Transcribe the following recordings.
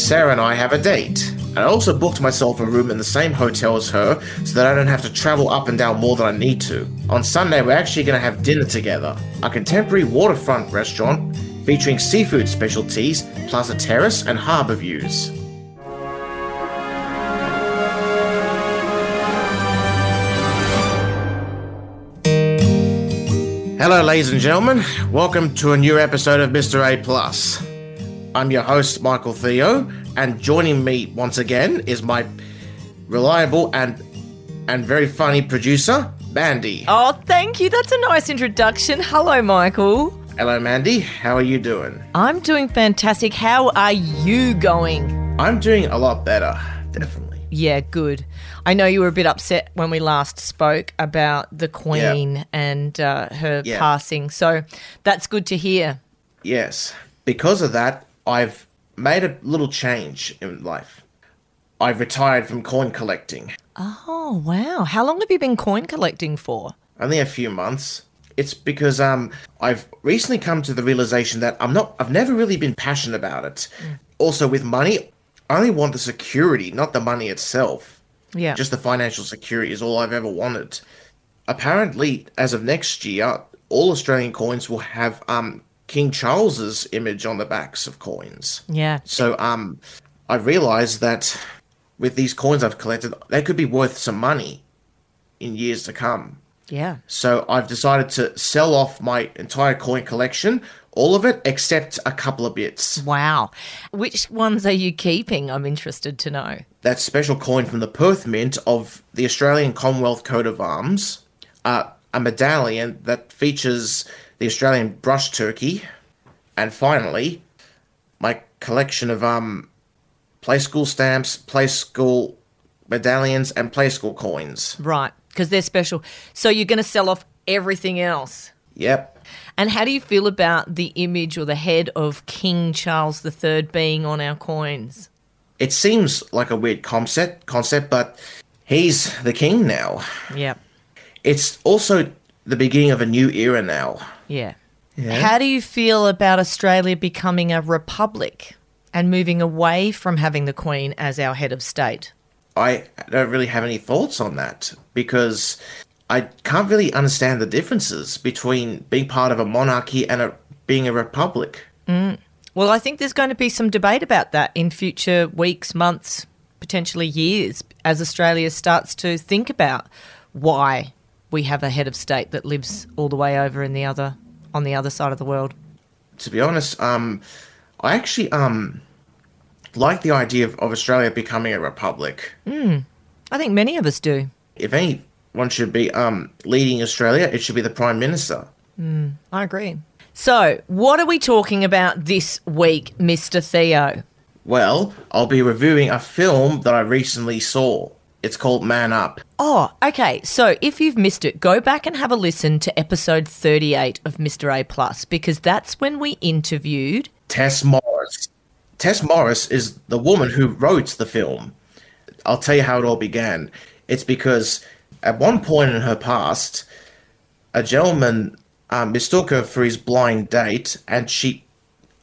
Sarah and I have a date. And I also booked myself a room in the same hotel as her so that I don't have to travel up and down more than I need to. On Sunday, we're actually going to have dinner together. A contemporary waterfront restaurant featuring seafood specialties, plus a terrace and harbour views. Hello, ladies and gentlemen. Welcome to a new episode of Mr. A Plus. I'm your host, Michael Theo, and joining me once again is my reliable and and very funny producer, Mandy. Oh, thank you. That's a nice introduction. Hello, Michael. Hello, Mandy. How are you doing? I'm doing fantastic. How are you going? I'm doing a lot better, definitely. Yeah, good. I know you were a bit upset when we last spoke about the Queen and uh, her Yeah. passing. So that's good to hear. Yes. Because of that, I've made a little change in life. I've retired from coin collecting. Oh, wow. How long have you been coin collecting for? only a few months. It's because um I've recently come to the realization that I'm not I've never really been passionate about it. Also with money, I only want the security, not the money itself. Yeah. Just the financial security is all I've ever wanted. Apparently, as of next year, all Australian coins will have um King Charles's image on the backs of coins. yeah. So um, I realized that with these coins I've collected, they could be worth some money in years to come. Yeah. So I've decided to sell off my entire coin collection, all of it except a couple of bits. Wow. Which ones are you keeping? I'm interested to know. That special coin from the Perth Mint of the Australian Commonwealth coat of arms, uh, a medallion that features the Australian brush turkey, and finally, my collection of um, play school stamps, play school medallions, and play school coins. Right. Because they're special. So you're going to sell off everything else. Yep. And how do you feel about the image or the head of King Charles III being on our coins? It seems like a weird concept, concept, but he's the king now. Yep. It's also the beginning of a new era now. Yeah. How do you feel about Australia becoming a republic and moving away from having the Queen as our head of state? I don't really have any thoughts on that because I can't really understand the differences between being part of a monarchy and a, being a republic. Mm. Well, I think there's going to be some debate about that in future weeks, months, potentially years, as Australia starts to think about why we have a head of state that lives all the way over in the other on the other side of the world. To be honest, um, I actually um like the idea of, of Australia becoming a republic. I think many of us do. If anyone should be um leading Australia, it should be the prime minister. I agree. So, what are we talking about this week, Mr. Theo? Well, I'll be reviewing a film that I recently saw. It's called Man Up. Oh, okay. So if you've missed it, go back and have a listen to episode 38 of Mr. A Plus because that's when we interviewed. Tess Morris. Tess Morris is the woman who wrote the film. I'll tell you how it all began. It's because at one point in her past, a gentleman um, mistook her for his blind date, and she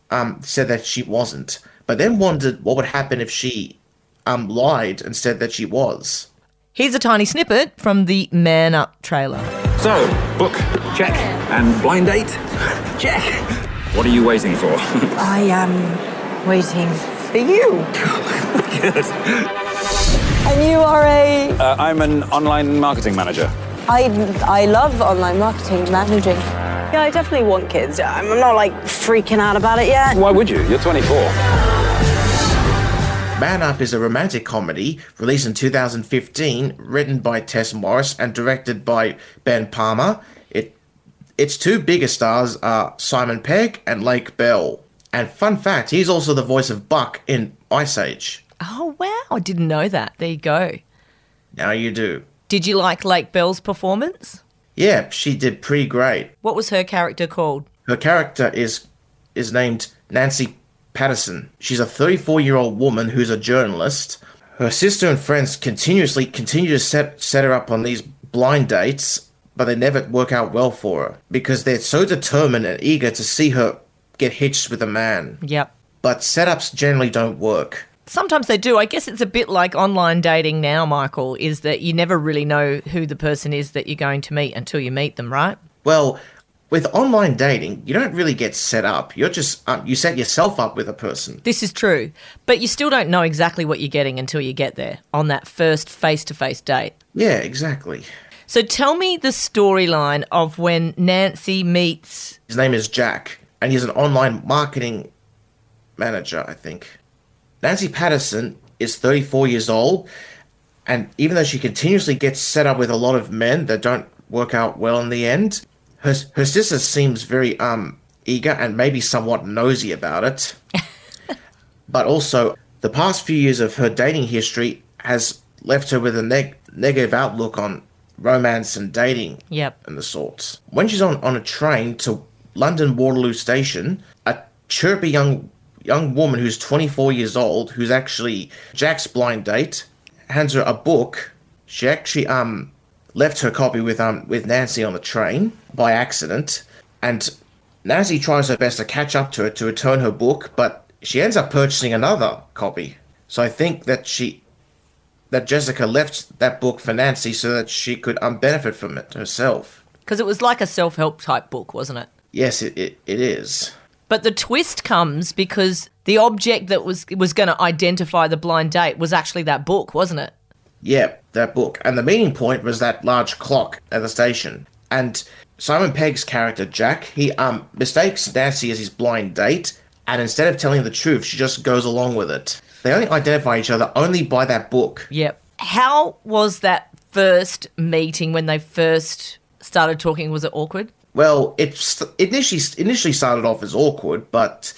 um, said that she wasn't. But then wondered what would happen if she um, lied and said that she was. Here's a tiny snippet from the Man Up trailer. So, book, check. And blind date? Check. What are you waiting for? I am waiting for you. Good. And you are a. Uh, I'm an online marketing manager. I, I love online marketing, managing. Yeah, I definitely want kids. I'm not like freaking out about it yet. Why would you? You're 24. Man Up is a romantic comedy released in 2015, written by Tess Morris and directed by Ben Palmer. It its two biggest stars are Simon Pegg and Lake Bell. And fun fact, he's also the voice of Buck in Ice Age. Oh, wow. I didn't know that. There you go. Now you do. Did you like Lake Bell's performance? Yeah, she did pretty great. What was her character called? Her character is is named Nancy Patterson. She's a 34 year old woman who's a journalist. Her sister and friends continuously continue to set set her up on these blind dates, but they never work out well for her because they're so determined and eager to see her get hitched with a man. Yep. But setups generally don't work. Sometimes they do. I guess it's a bit like online dating now, Michael, is that you never really know who the person is that you're going to meet until you meet them, right? Well, with online dating, you don't really get set up. You're just um, you set yourself up with a person. This is true. But you still don't know exactly what you're getting until you get there on that first face to face date. Yeah, exactly. So tell me the storyline of when Nancy meets. His name is Jack, and he's an online marketing manager, I think. Nancy Patterson is 34 years old, and even though she continuously gets set up with a lot of men that don't work out well in the end, her, her sister seems very um eager and maybe somewhat nosy about it. but also, the past few years of her dating history has left her with a neg- negative outlook on romance and dating Yep. and the sorts. When she's on, on a train to London Waterloo Station, a chirpy young young woman who's 24 years old, who's actually Jack's blind date, hands her a book. She actually um left her copy with um with Nancy on the train by accident, and Nancy tries her best to catch up to her to return her book, but she ends up purchasing another copy. So I think that she that Jessica left that book for Nancy so that she could um benefit from it herself. Because it was like a self help type book, wasn't it? Yes, it, it, it is. But the twist comes because the object that was was going to identify the blind date was actually that book, wasn't it? Yeah, that book. And the meeting point was that large clock at the station. And Simon Pegg's character, Jack, he um mistakes Nancy as his blind date, and instead of telling the truth, she just goes along with it. They only identify each other only by that book. Yep. How was that first meeting when they first started talking? Was it awkward? Well, it initially initially started off as awkward, but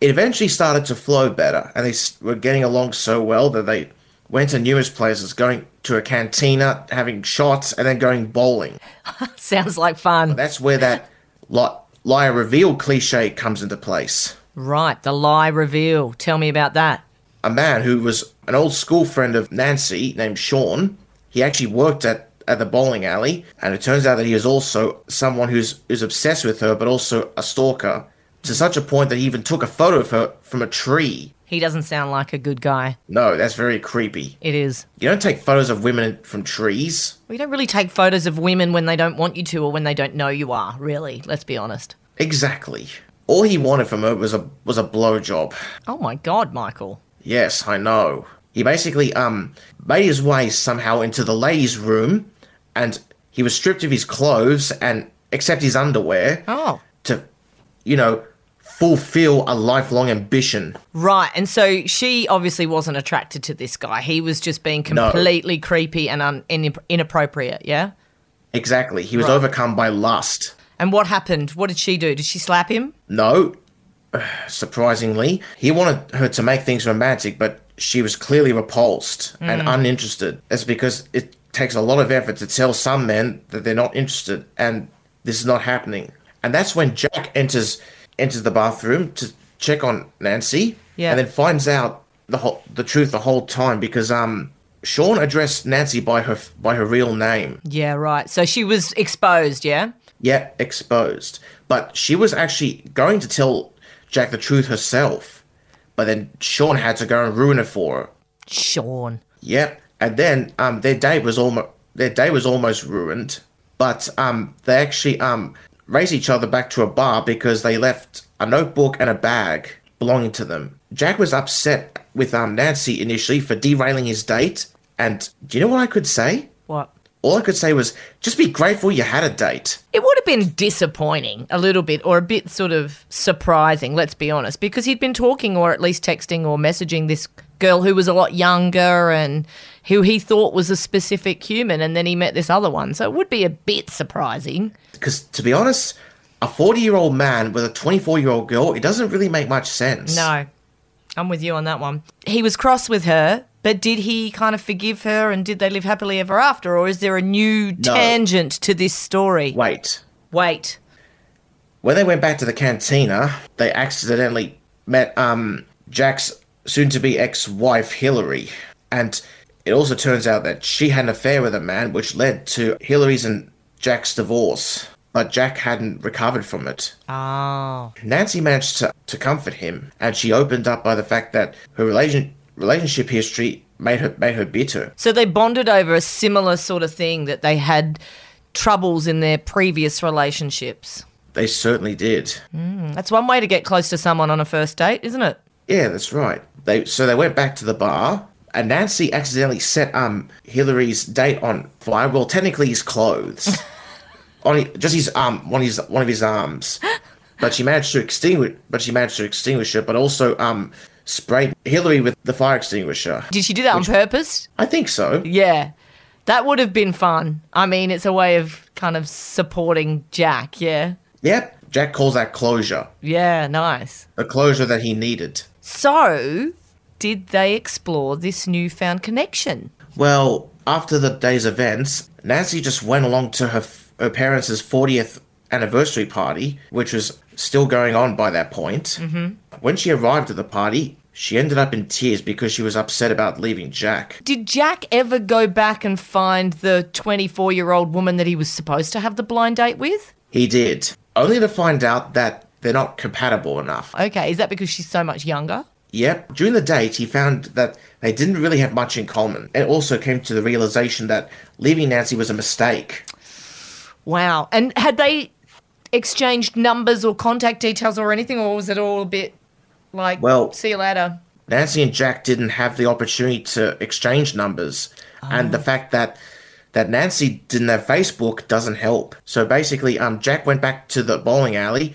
it eventually started to flow better, and they were getting along so well that they went to numerous places, going to a cantina, having shots, and then going bowling. Sounds like fun. That's where that li- liar reveal cliche comes into place. Right, the lie reveal. Tell me about that. A man who was an old school friend of Nancy named Sean, he actually worked at, at the bowling alley, and it turns out that he is also someone who's, who's obsessed with her, but also a stalker, to such a point that he even took a photo of her from a tree. He doesn't sound like a good guy. No, that's very creepy. It is. You don't take photos of women from trees. We don't really take photos of women when they don't want you to or when they don't know you are, really. Let's be honest. Exactly. All he wanted from her was a was a blowjob. Oh my god, Michael. Yes, I know. He basically um made his way somehow into the ladies' room, and he was stripped of his clothes and except his underwear Oh. to, you know, fulfill a lifelong ambition. Right, and so she obviously wasn't attracted to this guy. He was just being No. completely creepy and un- in- inappropriate, yeah? Exactly. He was Right. overcome by lust. And what happened? What did she do? Did she slap him? No, surprisingly, he wanted her to make things romantic, but she was clearly repulsed and mm. uninterested. That's because it takes a lot of effort to tell some men that they're not interested, and this is not happening. And that's when Jack enters enters the bathroom to check on Nancy, Yeah. and then finds out the whole the truth the whole time because um Sean addressed Nancy by her by her real name. Yeah, right. So she was exposed, yeah? Yeah, exposed. But she was actually going to tell Jack the truth herself. But then Sean had to go and ruin it for her. Sean. Yep. And then um their day was almost their day was almost ruined. But um they actually um race each other back to a bar because they left a notebook and a bag belonging to them. Jack was upset with um Nancy initially for derailing his date. And do you know what I could say? What? All I could say was just be grateful you had a date. It would have been disappointing a little bit, or a bit sort of surprising, let's be honest, because he'd been talking or at least texting or messaging this girl who was a lot younger and who he thought was a specific human, and then he met this other one. So it would be a bit surprising. Because to be honest, a 40 year old man with a 24 year old girl, it doesn't really make much sense. No, I'm with you on that one. He was cross with her, but did he kind of forgive her and did they live happily ever after, or is there a new tangent to this story? Wait. Wait. When they went back to the cantina, they accidentally met um Jack's soon to be ex wife, Hillary. And it also turns out that she had an affair with a man, which led to Hillary's and Jack's divorce. But Jack hadn't recovered from it. Oh. Nancy managed to, to comfort him, and she opened up by the fact that her relation relationship history made her made her bitter. So they bonded over a similar sort of thing that they had troubles in their previous relationships. They certainly did. Hmm, that's one way to get close to someone on a first date, isn't it? Yeah, that's right. They so they went back to the bar, Nancy accidentally set um Hillary's date on fire. Well, technically his clothes, on just his um one of his one of his arms, but she managed to extinguish. But she managed to extinguish it, but also um sprayed Hillary with the fire extinguisher. Did she do that on purpose? I think so. Yeah. That would have been fun. I mean, it's a way of kind of supporting Jack, yeah. Yep. Jack calls that closure, Yeah, nice. the closure that he needed. So, did they explore this newfound connection? Well, after the day's events, Nancy just went along to her, f- her parents' 40th anniversary party, which was still going on by that point. Mm-hmm. When she arrived at the party, she ended up in tears because she was upset about leaving Jack. Did Jack ever go back and find the 24 year old woman that he was supposed to have the blind date with? He did, only to find out that they're not compatible enough. Okay, is that because she's so much younger? Yep, during the date, he found that they didn't really have much in common, and also came to the realization that leaving Nancy was a mistake. Wow. And had they exchanged numbers or contact details or anything, or was it all a bit like, Well- see you later? Nancy and Jack didn't have the opportunity to exchange numbers, and the fact that that Nancy didn't have Facebook doesn't help. So basically, um, Jack went back to the bowling alley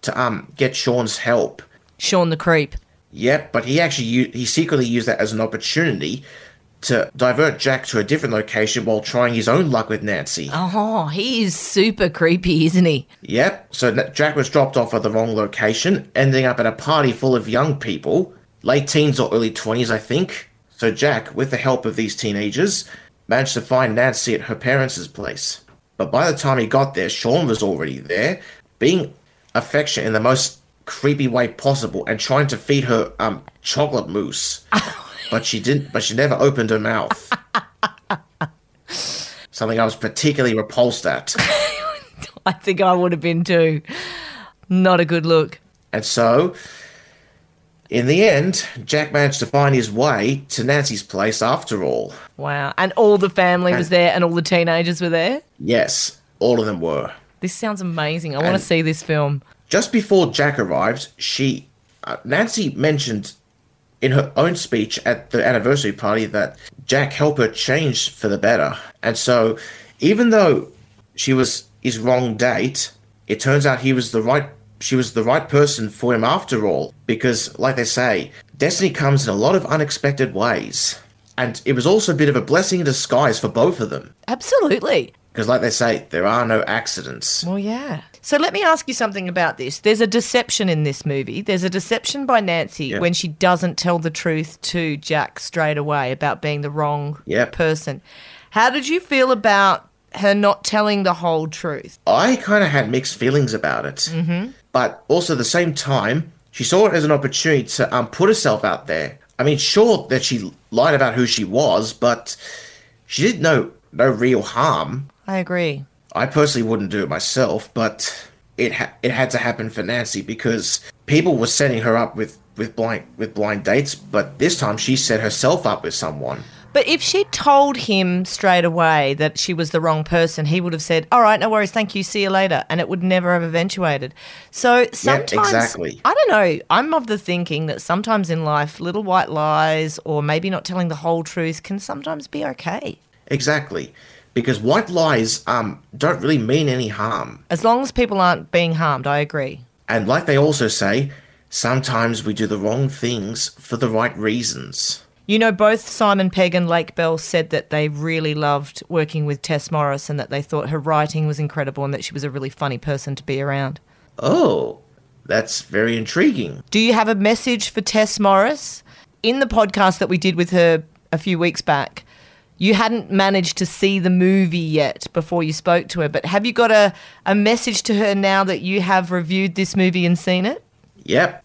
to um get Sean's help. Sean the creep. Yep, but he actually u- he secretly used that as an opportunity to divert Jack to a different location while trying his own luck with Nancy. Oh, he is super creepy, isn't he? Yep. So Jack was dropped off at the wrong location, ending up at a party full of young people, late teens or early 20s, I think. So Jack, with the help of these teenagers, managed to find Nancy at her parents' place. But by the time he got there, Sean was already there, being affectionate in the most creepy way possible and trying to feed her um chocolate mousse. but she didn't but she never opened her mouth. Something I was particularly repulsed at. I think I would have been too. Not a good look. And so, in the end, Jack managed to find his way to Nancy's place after all. Wow. And all the family was there and all the teenagers were there. Yes, all of them were. This sounds amazing. I want to see this film. Just before Jack arrived, she, uh, Nancy mentioned in her own speech at the anniversary party that Jack helped her change for the better. And so, even though she was his wrong date, it turns out he was the right she was the right person for him after all because like they say, destiny comes in a lot of unexpected ways. And it was also a bit of a blessing in disguise for both of them. Absolutely. Because like they say, there are no accidents. Well, yeah. So let me ask you something about this. There's a deception in this movie. There's a deception by Nancy when she doesn't tell the truth to Jack straight away about being the wrong Yep. person. How did you feel about her not telling the whole truth? I kind of had mixed feelings about it. Mm-hmm. But also at the same time, she saw it as an opportunity to um, put herself out there. I mean, sure that she lied about who she was, but she did no no real harm. I agree. I personally wouldn't do it myself, but it ha- it had to happen for Nancy because people were setting her up with with blind with blind dates, but this time she set herself up with someone. But if she told him straight away that she was the wrong person, he would have said, "All right, no worries, thank you, see you later," and it would never have eventuated. So sometimes, exactly. I don't know. I'm of the thinking that sometimes in life, little white lies or maybe not telling the whole truth can sometimes be okay, Exactly. Because white lies um don't really mean any harm. as long as people aren't being harmed. I agree. And like they also say, sometimes we do the wrong things for the right reasons. You know, both Simon Pegg and Lake Bell said that they really loved working with Tess Morris and that they thought her writing was incredible and that she was a really funny person to be around. Oh, that's very intriguing. Do you have a message for Tess Morris? In the podcast that we did with her a few weeks back, you hadn't managed to see the movie yet before you spoke to her, but have you got a, a message to her now that you have reviewed this movie and seen it? Yep.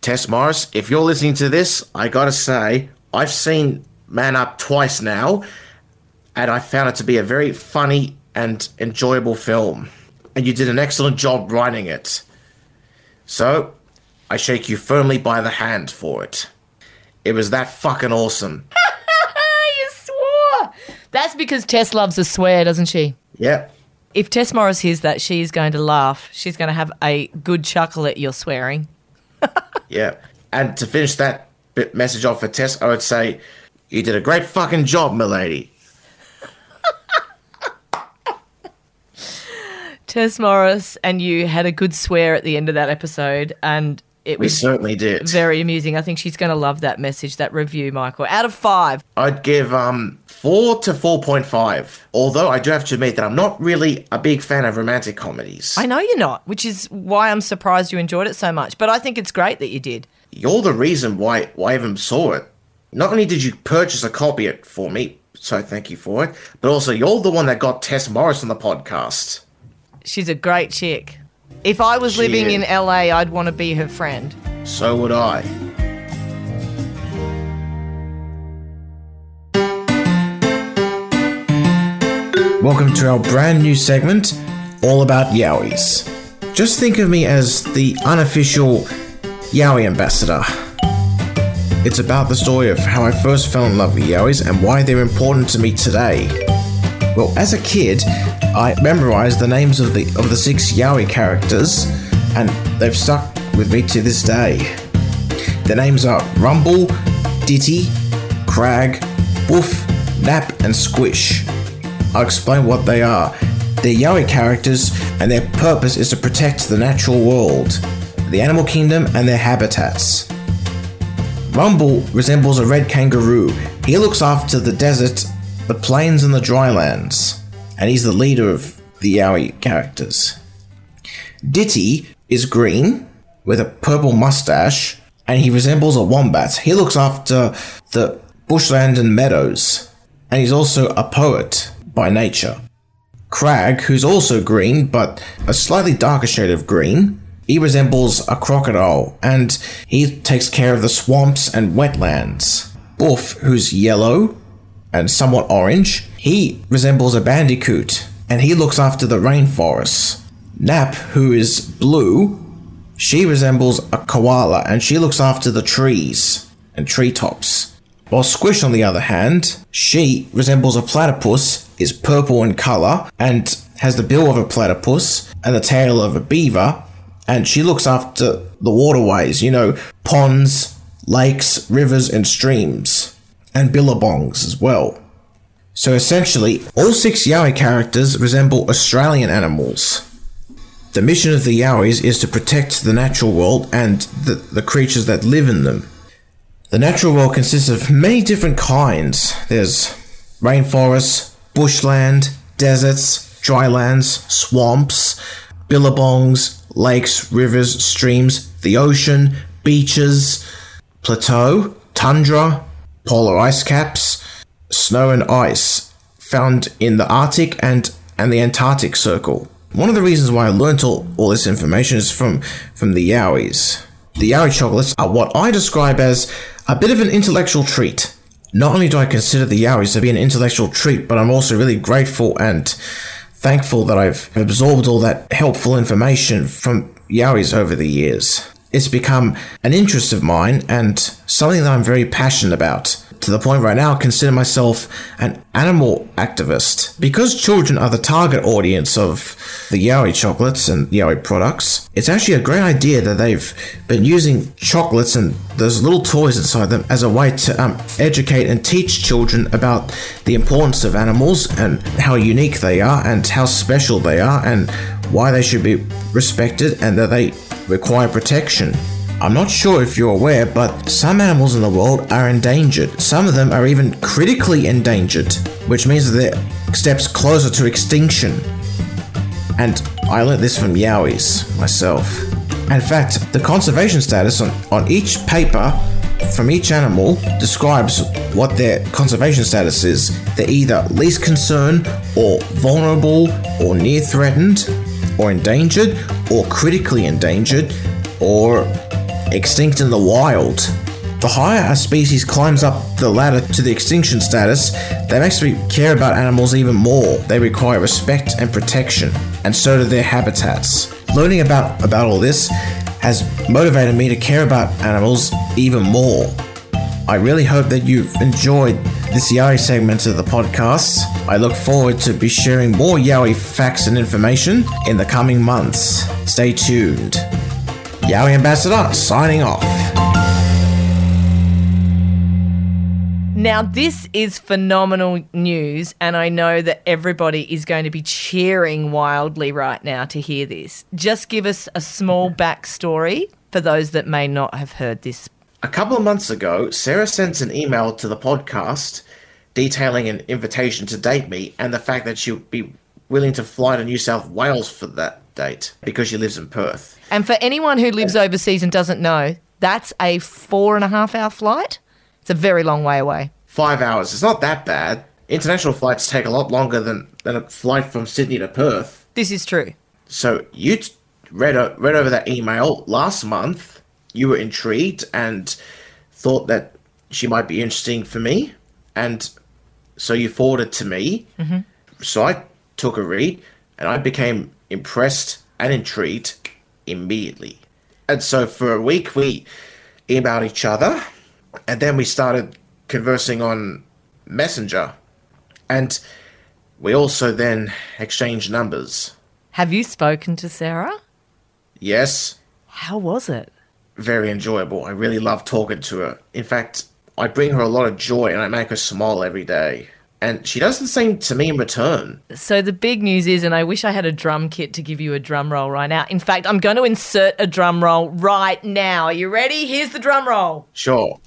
Tess Morris, if you're listening to this, I gotta say, I've seen Man Up twice now, and I found it to be a very funny and enjoyable film. And you did an excellent job writing it. So, I shake you firmly by the hand for it. It was that fucking awesome. You swore. That's because Tess loves a swear, doesn't she? Yeah. If Tess Morris hears that, she's going to laugh. She's going to have a good chuckle at your swearing. Yeah. And to finish that bit message off for Tess, I would say, you did a great fucking job, milady. Tess Morris and you had a good swear at the end of that episode, and it We was certainly did. very amusing. I think she's going to love that message, that review, Michael. Out of five, I'd give um four to four point five. Although I do have to admit that I'm not really a big fan of romantic comedies. I know you're not, which is why I'm surprised you enjoyed it so much. But I think it's great that you did. You're the reason why why I even saw it. Not only did you purchase a copy it for me, so thank you for it, but also you're the one that got Tess Morris on the podcast. She's a great chick. If I was She living is. in LA, I'd want to be her friend. So would I. Welcome to our brand new segment, all about Yowies. Just think of me as the unofficial Yowie ambassador. It's about the story of how I first fell in love with Yowies and why they're important to me today. Well, as a kid, I memorized the names of the of the six Yowie characters, and they've stuck with me to this day. The names are Rumble, Ditty, Crag, Boof, Nap, and Squish. I'll explain what they are. They're Yowie characters, and their purpose is to protect the natural world, the animal kingdom, and their habitats. Rumble resembles a red kangaroo. He looks after the desert, the plains, and the drylands, and he's the leader of the Yowie characters. Ditty is green with a purple mustache, and he resembles a wombat. He looks after the bushland and meadows, and he's also a poet by nature. Crag, who's also green but a slightly darker shade of green, he resembles a crocodile and he takes care of the swamps and wetlands. Boof, who's yellow and somewhat orange, he resembles a bandicoot and he looks after the rainforests. Nap, who is blue, she resembles a koala and she looks after the trees and treetops. While Squish, on the other hand, she resembles a platypus, is purple in colour, and has the bill of a platypus and the tail of a beaver, and she looks after the waterways, you know, ponds, lakes, rivers, and streams, and billabongs as well. So essentially, all six Yowie characters resemble Australian animals. The mission of the Yowies is to protect the natural world and the, the creatures that live in them. The natural world consists of many different kinds. There's rainforests, bushland, deserts, drylands, swamps, billabongs, lakes, rivers, streams, the ocean, beaches, plateau, tundra, polar ice caps, snow and ice found in the Arctic and, and the Antarctic Circle. One of the reasons why I learnt all, all this information is from, from the Yowies. The Yowie chocolates are what I describe as a bit of an intellectual treat. Not only do I consider the Yowies to be an intellectual treat, but I'm also really grateful and thankful that I've absorbed all that helpful information from Yowies over the years. It's become an interest of mine and something that I'm very passionate about. To the point right now, consider myself an animal activist. Because children are the target audience of the Yowie chocolates and Yowie products, it's actually a great idea that they've been using chocolates and those little toys inside them as a way to um, educate and teach children about the importance of animals and how unique they are and how special they are and why they should be respected and that they require protection. I'm not sure if you're aware, but some animals in the world are endangered. Some of them are even critically endangered, which means that they're steps closer to extinction. And I learnt this from Yowies myself. In fact, the conservation status on, on each paper from each animal describes what their conservation status is. They're either least concern, or vulnerable, or near threatened, or endangered, or critically endangered, or extinct in the wild. The higher a species climbs up the ladder to the extinction status, that makes me care about animals even more. They require respect and protection, and so do their habitats. Learning about, about all this has motivated me to care about animals even more. I really hope that you've enjoyed this Yowie segment of the podcast. I look forward to be sharing more Yowie facts and information in the coming months. Stay tuned. Yowie Ambassador signing off. Now, this is phenomenal news, and I know that everybody is going to be cheering wildly right now to hear this. Just give us a small backstory for those that may not have heard this. A couple of months ago, Sarah sent an email to the podcast detailing an invitation to date me and the fact that she would be willing to fly to New South Wales for that date because she lives in Perth. And for anyone who lives overseas and doesn't know, that's a four and a half hour flight. It's a very long way away. Five hours. It's not that bad. International flights take a lot longer than, than a flight from Sydney to Perth. This is true. So you t- read o- read over that email last month. You were intrigued and thought that she might be interesting for me, and so you forwarded to me. Mm-hmm. So I took a read, and I became impressed and intrigued immediately. And so for a week we emailed each other, and then we started conversing on Messenger, and we also then exchanged numbers. Have you spoken to Sarah? Yes, How was it? very enjoyable. I really love talking to her. In fact, I bring her a lot of joy and I make her smile every day. And she does the same to me in return. So the big news is, and I wish I had a drum kit to give you a drum roll right now. In fact, I'm going to insert a drum roll right now. Are you ready? Here's the drum roll. Sure.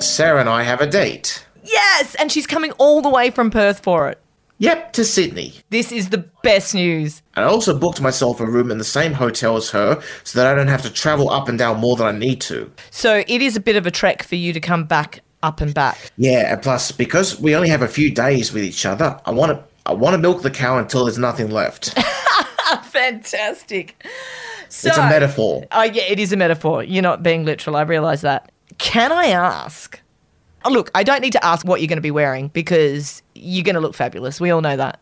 Sarah and I have a date. Yes, and she's coming all the way from Perth for it. Yep, to Sydney. This is the best news. And I also booked myself a room in the same hotel as her so that I don't have to travel up and down more than I need to. So it is a bit of a trek for you to come back up and back. Yeah, and plus because we only have a few days with each other, I want to I want to milk the cow until there's nothing left. Fantastic. So, It's a metaphor. Oh, yeah, it is a metaphor. You're not being literal. I realise that. Can I ask? Oh, look, I don't need to ask what you're going to be wearing because you're going to look fabulous. We all know that.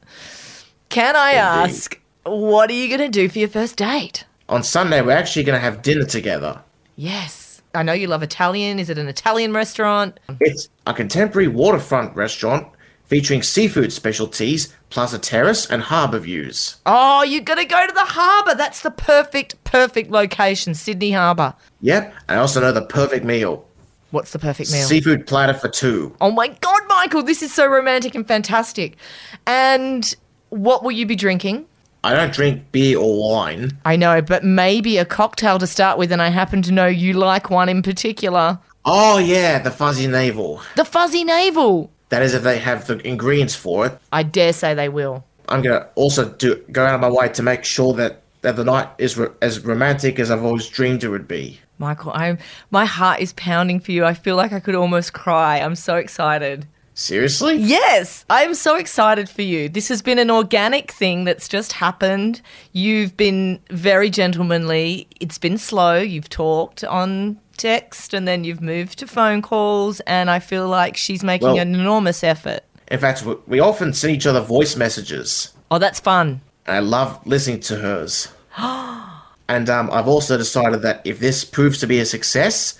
Can I Indeed. ask, what are you going to do for your first date? On Sunday, we're actually going to have dinner together. Yes. I know you love Italian. Is it an Italian restaurant? It's a contemporary waterfront restaurant featuring seafood specialties, plus a terrace and harbour views. Oh, you're going to go to the harbour. That's the perfect, perfect location, Sydney Harbour. Yep, I also know the perfect meal. What's the perfect meal? Seafood platter for two. Oh my God, Michael, this is so romantic and fantastic. And what will you be drinking? I don't drink beer or wine. I know, but maybe a cocktail to start with, and I happen to know you like one in particular. Oh yeah, the fuzzy navel. The fuzzy navel. That is if they have the ingredients for it. I dare say they will. I'm gonna also do go out of my way to make sure that that the night is ro- as romantic as I've always dreamed it would be. Michael, I'm my heart is pounding for you. I feel like I could almost cry. I'm so excited. Seriously? Yes, I'm so excited for you. This has been an organic thing that's just happened. You've been very gentlemanly. It's been slow. You've talked on text and then you've moved to phone calls, and I feel like she's making Well- an enormous effort. In fact, we- we often send each other voice messages. Oh, that's fun. I love listening to hers. and um, I've also decided that if this proves to be a success,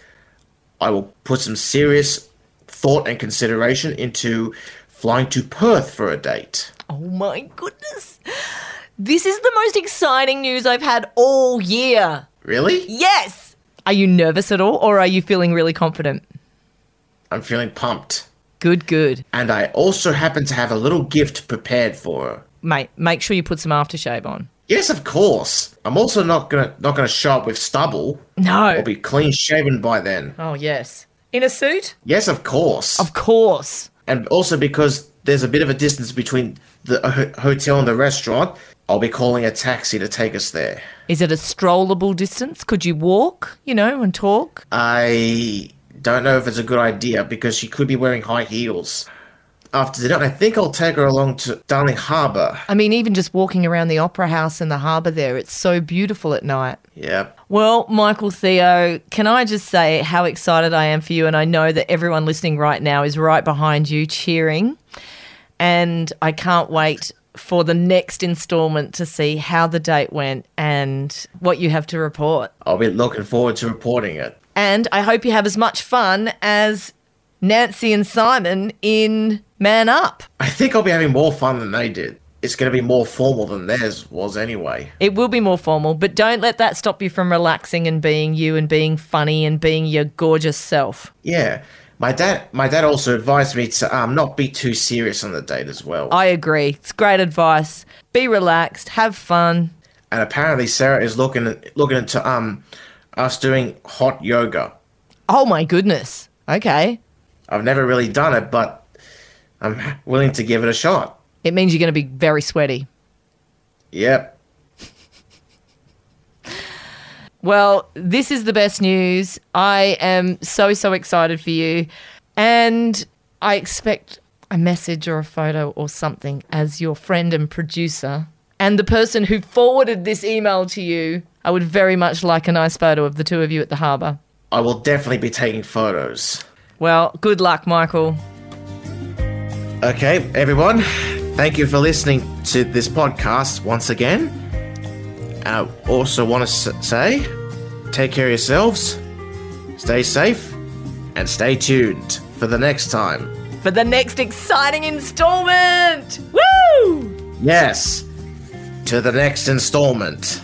I will put some serious thought and consideration into flying to Perth for a date. Oh my goodness. This is the most exciting news I've had all year. Really? Yes. Are you nervous at all, or are you feeling really confident? I'm feeling pumped. Good, good. And I also happen to have a little gift prepared for her. Mate, make sure you put some aftershave on. Yes, of course. I'm also not gonna not gonna show up with stubble. No. I'll be clean shaven by then. Oh, yes. In a suit? Yes, of course. Of course. and also because there's a bit of a distance between the ho- hotel and the restaurant, I'll be calling a taxi to take us there. Is it a strollable distance? Could you walk, you know, and talk? I don't know if it's a good idea because she could be wearing high heels. After dinner, I think I'll take her along to Darling Harbour. I mean, even just walking around the opera house and the harbour there, it's so beautiful at night. Yep. Well, Michael Theo, can I just say how excited I am for you? And I know that everyone listening right now is right behind you cheering. And I can't wait for the next installment to see how the date went and what you have to report. I'll be looking forward to reporting it. And I hope you have as much fun as Nancy and Simon in Man Up. I think I'll be having more fun than they did. It's going to be more formal than theirs was anyway. It will be more formal, but don't let that stop you from relaxing and being you and being funny and being your gorgeous self. Yeah. My dad my dad also advised me to um not be too serious on the date as well. I agree. It's great advice. Be relaxed, have fun. and apparently Sarah is looking looking into um us doing hot yoga. Oh my goodness. Okay. I've never really done it, but I'm willing to give it a shot. It means you're going to be very sweaty. Yep. Well, this is the best news. I am so, so excited for you. And I expect a message or a photo or something as your friend and producer. And the person who forwarded this email to you, I would very much like a nice photo of the two of you at the harbour. I will definitely be taking photos. Well, good luck, Michael. Okay, everyone. Thank you for listening to this podcast once again. I also want to say take care of yourselves, stay safe, and stay tuned for the next time. For the next exciting installment! Woo! Yes, to the next installment.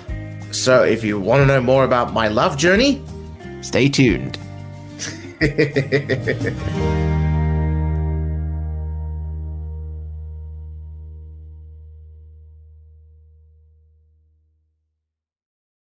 So, if you want to know more about my love journey, stay tuned. Hehehehehehehehe